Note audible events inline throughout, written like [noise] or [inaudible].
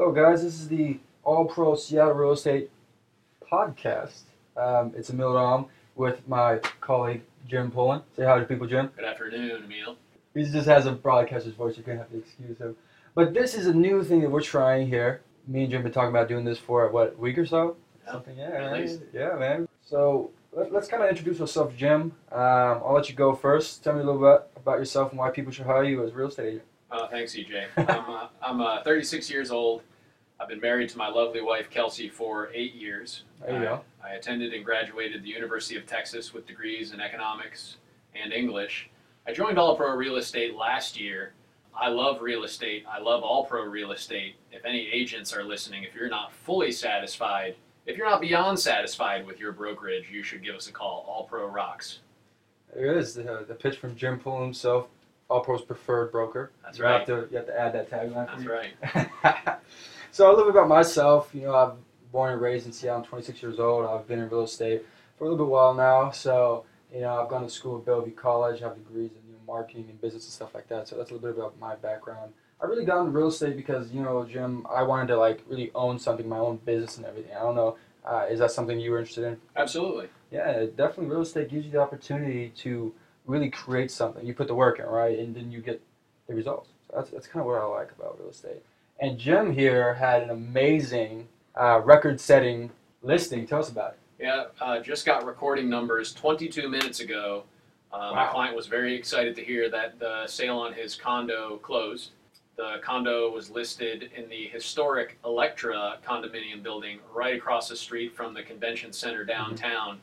Hello, guys. This is the All Pro Seattle Real Estate podcast. Um, it's Emil Ram with my colleague Jim Pullen. Say hi to people, Jim. Good afternoon, Emil. He just has a broadcaster's voice. You're gonna have to excuse him. But this is a new thing that we're trying here. Me and Jim have been talking about doing this for what a week or so. Yeah, Something, yeah, at right? least. yeah, man. So let, let's kind of introduce ourselves, Jim. Um, I'll let you go first. Tell me a little bit about yourself and why people should hire you as a real estate agent. Uh, thanks, EJ. I'm, uh, I'm uh, 36 years old. I've been married to my lovely wife, Kelsey, for eight years. There you I, go. I attended and graduated the University of Texas with degrees in economics and English. I joined All Pro Real Estate last year. I love real estate. I love All Pro Real Estate. If any agents are listening, if you're not fully satisfied, if you're not beyond satisfied with your brokerage, you should give us a call. All Pro rocks. There it is. The, the pitch from Jim Pullen himself, All Pro's preferred broker. That's you right. Have to, you have to add that tagline. That's right. [laughs] so a little bit about myself. You know, I'm born and raised in Seattle. I'm 26 years old. I've been in real estate for a little bit while now. So you know, I've gone to school at Bellevue College. have degrees in you know, marketing and business and stuff like that. So that's a little bit about my background. I really got into real estate because you know, Jim, I wanted to like really own something, my own business and everything. I don't know. Uh, is that something you were interested in? Absolutely. Yeah, definitely. Real estate gives you the opportunity to really create something. You put the work in, right, and then you get the results. So that's that's kind of what I like about real estate. And Jim here had an amazing uh, record-setting listing. Tell us about it. Yeah, uh, just got recording numbers 22 minutes ago. Uh, My client was very excited to hear that the sale on his condo closed. The condo was listed in the historic Electra condominium building right across the street from the convention center downtown.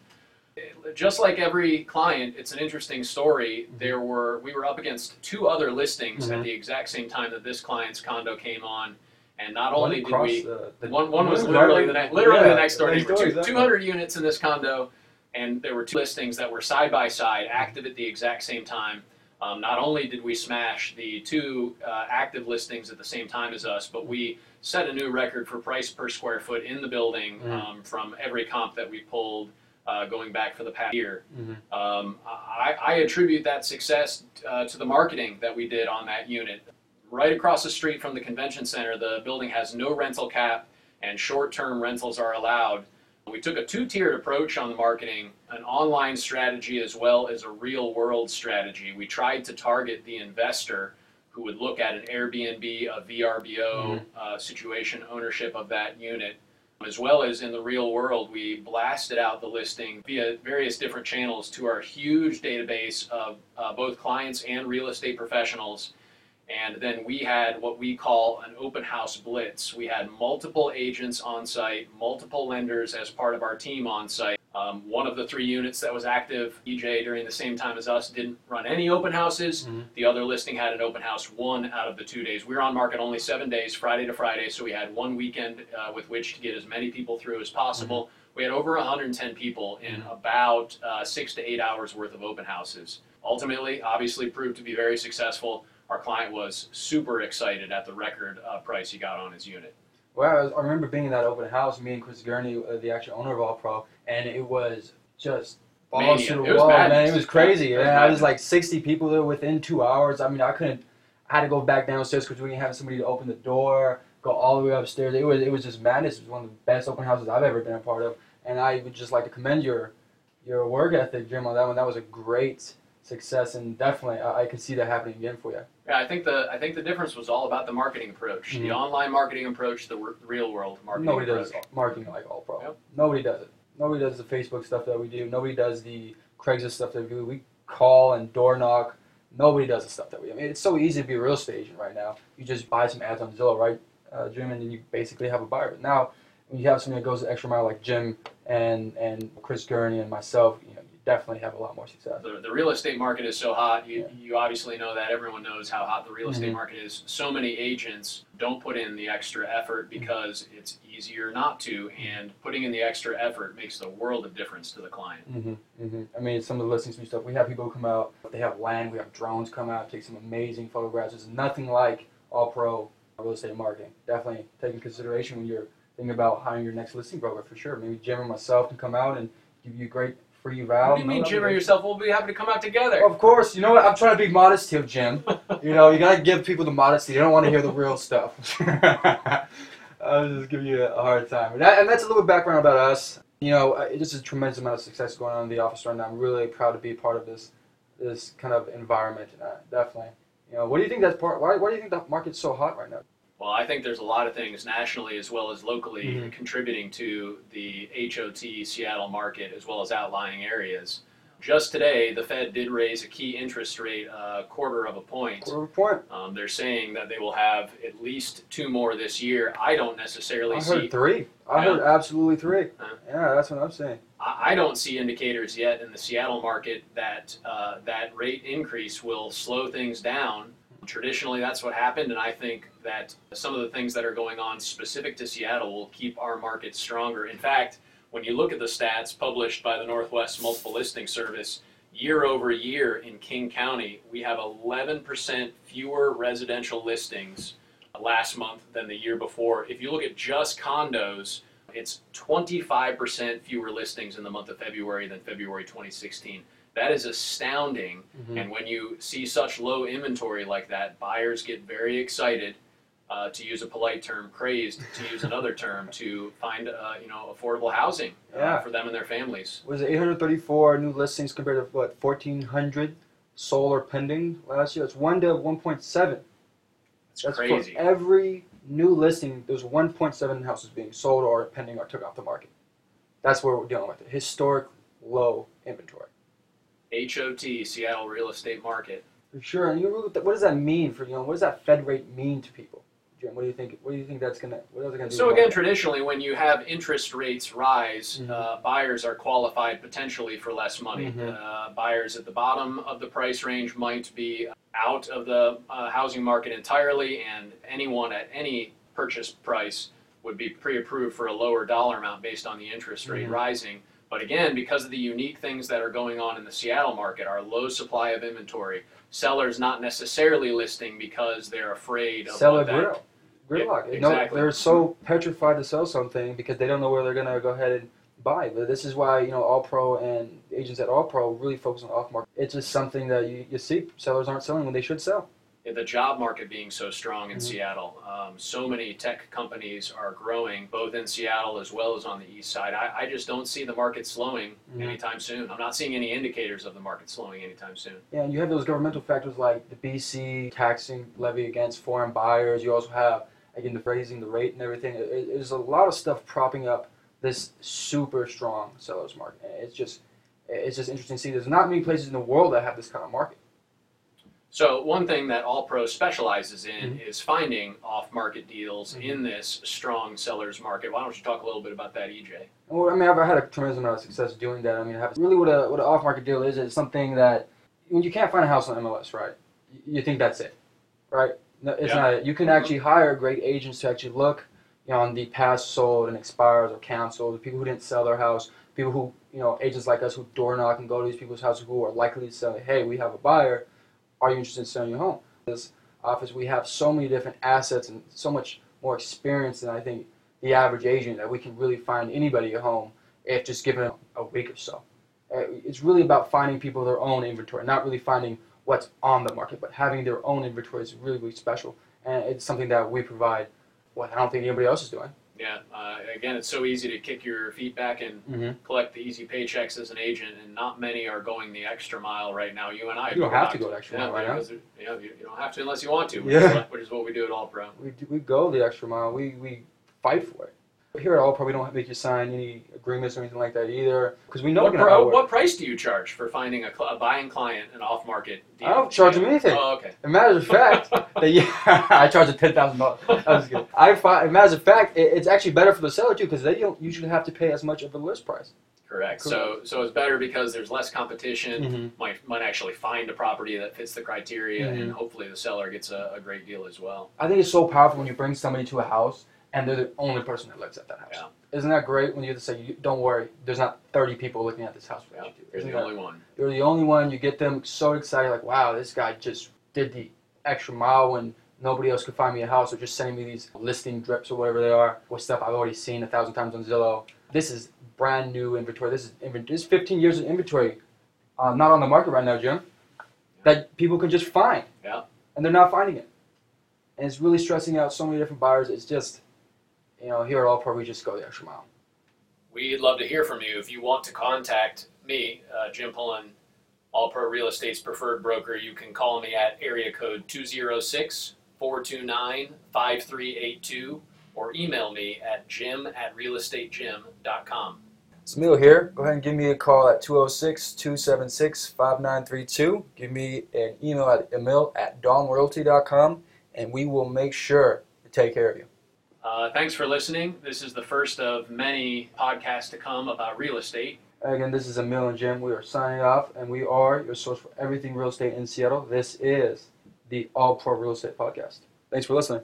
Just like every client, it's an interesting story. There were we were up against two other listings Mhm. at the exact same time that this client's condo came on, and not One only did we the- the- one, one was literally the next, literally yeah, the next door neighbor. door, Two, exactly. 200 units in this condo, and there were two listings that were side by side, active at the exact same time. Um, not only did we smash the two uh, active listings at the same time as us, but we set a new record for price per square foot in the building Mm. um, from every comp that we pulled uh, going back for the past year. Mhm. Um, I, I attribute that success uh, to the marketing that we did on that unit. Right across the street from the convention center, the building has no rental cap and short term rentals are allowed. We took a two tiered approach on the marketing an online strategy as well as a real world strategy. We tried to target the investor who would look at an Airbnb, a VRBO uh, situation, ownership of that unit. As well as in the real world, we blasted out the listing via various different channels to our huge database of uh, both clients and real estate professionals. And then we had what we call an open house blitz. We had multiple agents on site, multiple lenders as part of our team on site. Um, one of the three units that was active, EJ, during the same time as us, didn't run any open houses. Mhm. The other listing had an open house one out of the two days. We were on market only seven days, Friday to Friday, so we had one weekend uh, with which to get as many people through as possible. We had over 110 people in about uh, six to eight hours worth of open houses. Ultimately, obviously, proved to be very successful. Our client was super excited at the record uh, price he got on his unit. Well, I, I remember being in that open house, me and Chris Gurney, uh, the actual owner of All Pro, and it was just balls Mania. to the It was wall, man. It was crazy. Yeah, I was like 60 people there within two hours. I mean, I couldn't. I had to go back downstairs because we didn't have somebody to open the door, go all the way upstairs. It was it was just madness. It was one of the best open houses I've ever been a part of, and I would just like to commend your your work ethic, Jim, on that one. That was a great success, and definitely I, I could see that happening again for you. Yeah, I think the I think the difference was all about the marketing approach, the Mhm. online marketing approach, the real world marketing Nobody approach. does marketing like All Pro. Yep. Nobody does it. Nobody does the Facebook stuff that we do. Nobody does the Craigslist stuff that we do. We call and door knock. Nobody does the stuff that we. I mean, it's so easy to be a real estate agent right now. You just buy some ads on Zillow, right, uh, Jim, and then you basically have a buyer. Now, when you have somebody that goes the extra mile like Jim and and Chris Gurney and myself, you definitely have a lot more success. The, the real estate market is so hot. You, Yeah. you obviously know that. Everyone knows how hot the real estate Mhm. market is. So many agents don't put in the extra effort because it's easier not to, and putting in the extra effort makes the world of difference to the client. hmm hmm I mean, some of the listings we stuff. We have people come out. They have land. We have drones come out, take some amazing photographs. It's nothing like all pro real estate marketing. Definitely take in consideration when you're thinking about hiring your next listing broker for sure. Maybe Jim or myself can come out and give you a great free val. What do you mean, Jim or yourself? We'll be happy to come out together. Of course, you know what? I'm trying to be modest here, Jim. You know, you gotta give people the modesty. They don't want to hear the real stuff. [laughs] I was just giving you a hard time. And, that, and that's a little bit background about us. You know, it's just a tremendous amount of success going on in the office right now. I'm really proud to be part of this this kind of environment. Uh, definitely. You know, what do you think that's part? Why, why do you think the market's so hot right now? Well, I think there's a lot of things nationally as well as locally Mhm. contributing to the HOT Seattle market as well as outlying areas. Just today, the Fed did raise a key interest rate a quarter of a point. Quarter of a point. Um, they're saying that they will have at least two more this year. I don't necessarily I see. heard three. I Yeah. heard absolutely three. Huh. Yeah, that's what I'm saying. I I don't see indicators yet in the Seattle market that uh, that rate increase will slow things down. Traditionally, that's what happened, and I think that some of the things that are going on specific to Seattle will keep our market stronger. In fact, when you look at the stats published by the Northwest Multiple Listing Service, year over year in King County, we have 11% fewer residential listings last month than the year before. If you look at just condos, it's 25% fewer listings in the month of February than February 2016. That is astounding. Mhm. And when you see such low inventory like that, buyers get very excited. Uh, to use a polite term, crazed to use [laughs] another term to find uh, you know affordable housing uh, Yeah. for them and their families. Was it 834 new listings compared to what 1,400 sold or pending last year? It's one to 1.7. It's That's crazy. For every new listing, there's 1.7 houses being sold or pending or took off the market. That's what we're dealing with. It. Historic low inventory. HOT Seattle real estate market. For sure. And you know, what does that mean for you know? What does that Fed rate mean to people? Jim, what do you think? What do you think that's gonna? What is it gonna do? So again, traditionally, when you have interest rates rise, Mhm. uh, buyers are qualified potentially for less money. Mhm. Uh, buyers at the bottom of the price range might be out of the uh, housing market entirely, and anyone at any purchase price would be pre-approved for a lower dollar amount based on the interest rate Mhm. rising. But again, because of the unique things that are going on in the Seattle market, our low supply of inventory, sellers not necessarily listing because they're afraid of seller what that grill, gridlock. Yeah, exactly. they're so petrified to sell something because they don't know where they're gonna go ahead and buy. But this is why you know All Pro and agents at All Pro really focus on off market. It's just something that you, you see sellers aren't selling when they should sell. The job market being so strong in Mhm. Seattle. Um, so many tech companies are growing, both in Seattle as well as on the east side. I, I just don't see the market slowing Mhm. anytime soon. I'm not seeing any indicators of the market slowing anytime soon. Yeah, and you have those governmental factors like the BC taxing levy against foreign buyers. You also have again the raising the rate and everything. There's a lot of stuff propping up this super strong sellers market. It's just it's just interesting to see. There's not many places in the world that have this kind of market. So one thing that All Pro specializes in Mm-hmm. is finding off-market deals Mhm. in this strong sellers market. Why don't you talk a little bit about that, EJ? Well, I mean, I've had a tremendous amount of success doing that. I mean, I have, really what a what an off market deal is is something that when you can't find a house on MLS, right? You think that's it, right? No, it's Yeah. not. It. You can actually hire great agents to actually look you know, on the past sold and expires or canceled, the people who didn't sell their house, people who you know, agents like us who door knock and go to these people's houses who are likely to sell. Hey, we have a buyer. Are you interested in selling your home? This office, we have so many different assets and so much more experience than I think the average agent that we can really find anybody a home if just given a week or so. Uh, It's really about finding people their own inventory, not really finding what's on the market, but having their own inventory is really, really special. And it's something that we provide, what I don't think anybody else is doing. Yeah, uh, again, it's so easy to kick your feet back and Mm-hmm. collect the easy paychecks as an agent, and not many are going the extra mile right now. You and I You don't have to go the extra mile right now. because, You, know, you you don't have to unless you want to, which, Yeah. is, what, which is what we do at All Pro. We, do- we go the extra mile. We, we fight for it. Here at All Pro, we don't make you sign any agreements or anything like that either, because we know What, pro, what price do you charge for finding a, a buying client an off-market deal? I don't charge them anything. Oh, okay. As a matter of fact, [laughs] that yeah, [laughs] I charge a ten thousand dollars. That was good. I find, as a matter of fact, it, it's actually better for the seller too because they don't usually have to pay as much of a list price. Correct. So, so it's better because there's less competition. Mm-hmm. Might might actually find a property that fits the criteria, and Mhm. hopefully the seller gets a, a great deal as well. I think it's so powerful when you bring somebody to a house and they're the only person that lives at that house. Yeah. Isn't that great when you just say, you, "Don't worry, there's not 30 people looking at this house Yeah, without you." you're the that- only one. You're the only one. You get them so excited, like, "Wow, this guy just did the extra mile when nobody else could find me a house, or just sending me these listing drips or whatever they are with stuff I've already seen a thousand times on Zillow." This is brand new inventory. This is this is 15 years of inventory, uh, not on the market right now, Jim. That people can just find. Yeah. And they're not finding it, and it's really stressing out so many different buyers. It's just, you know, here at All Pro, we just go the extra mile. We'd love to hear from you. If you want to contact me, uh, Jim Pullen, All Pro Real Estate's preferred broker, you can call me at area code 206 429 5382 or email me at jim at realestategym.com. It's Emil here. Go ahead and give me a call at 206 276 5932. Give me an email at emil at dawnroyalty.com and we will make sure to take care of you. Uh, thanks for listening. This is the first of many podcasts to come about real estate. Again, this is Emil and Jim. We are signing off, and we are your source for everything real estate in Seattle. This is the All Pro Real Estate Podcast. Thanks for listening.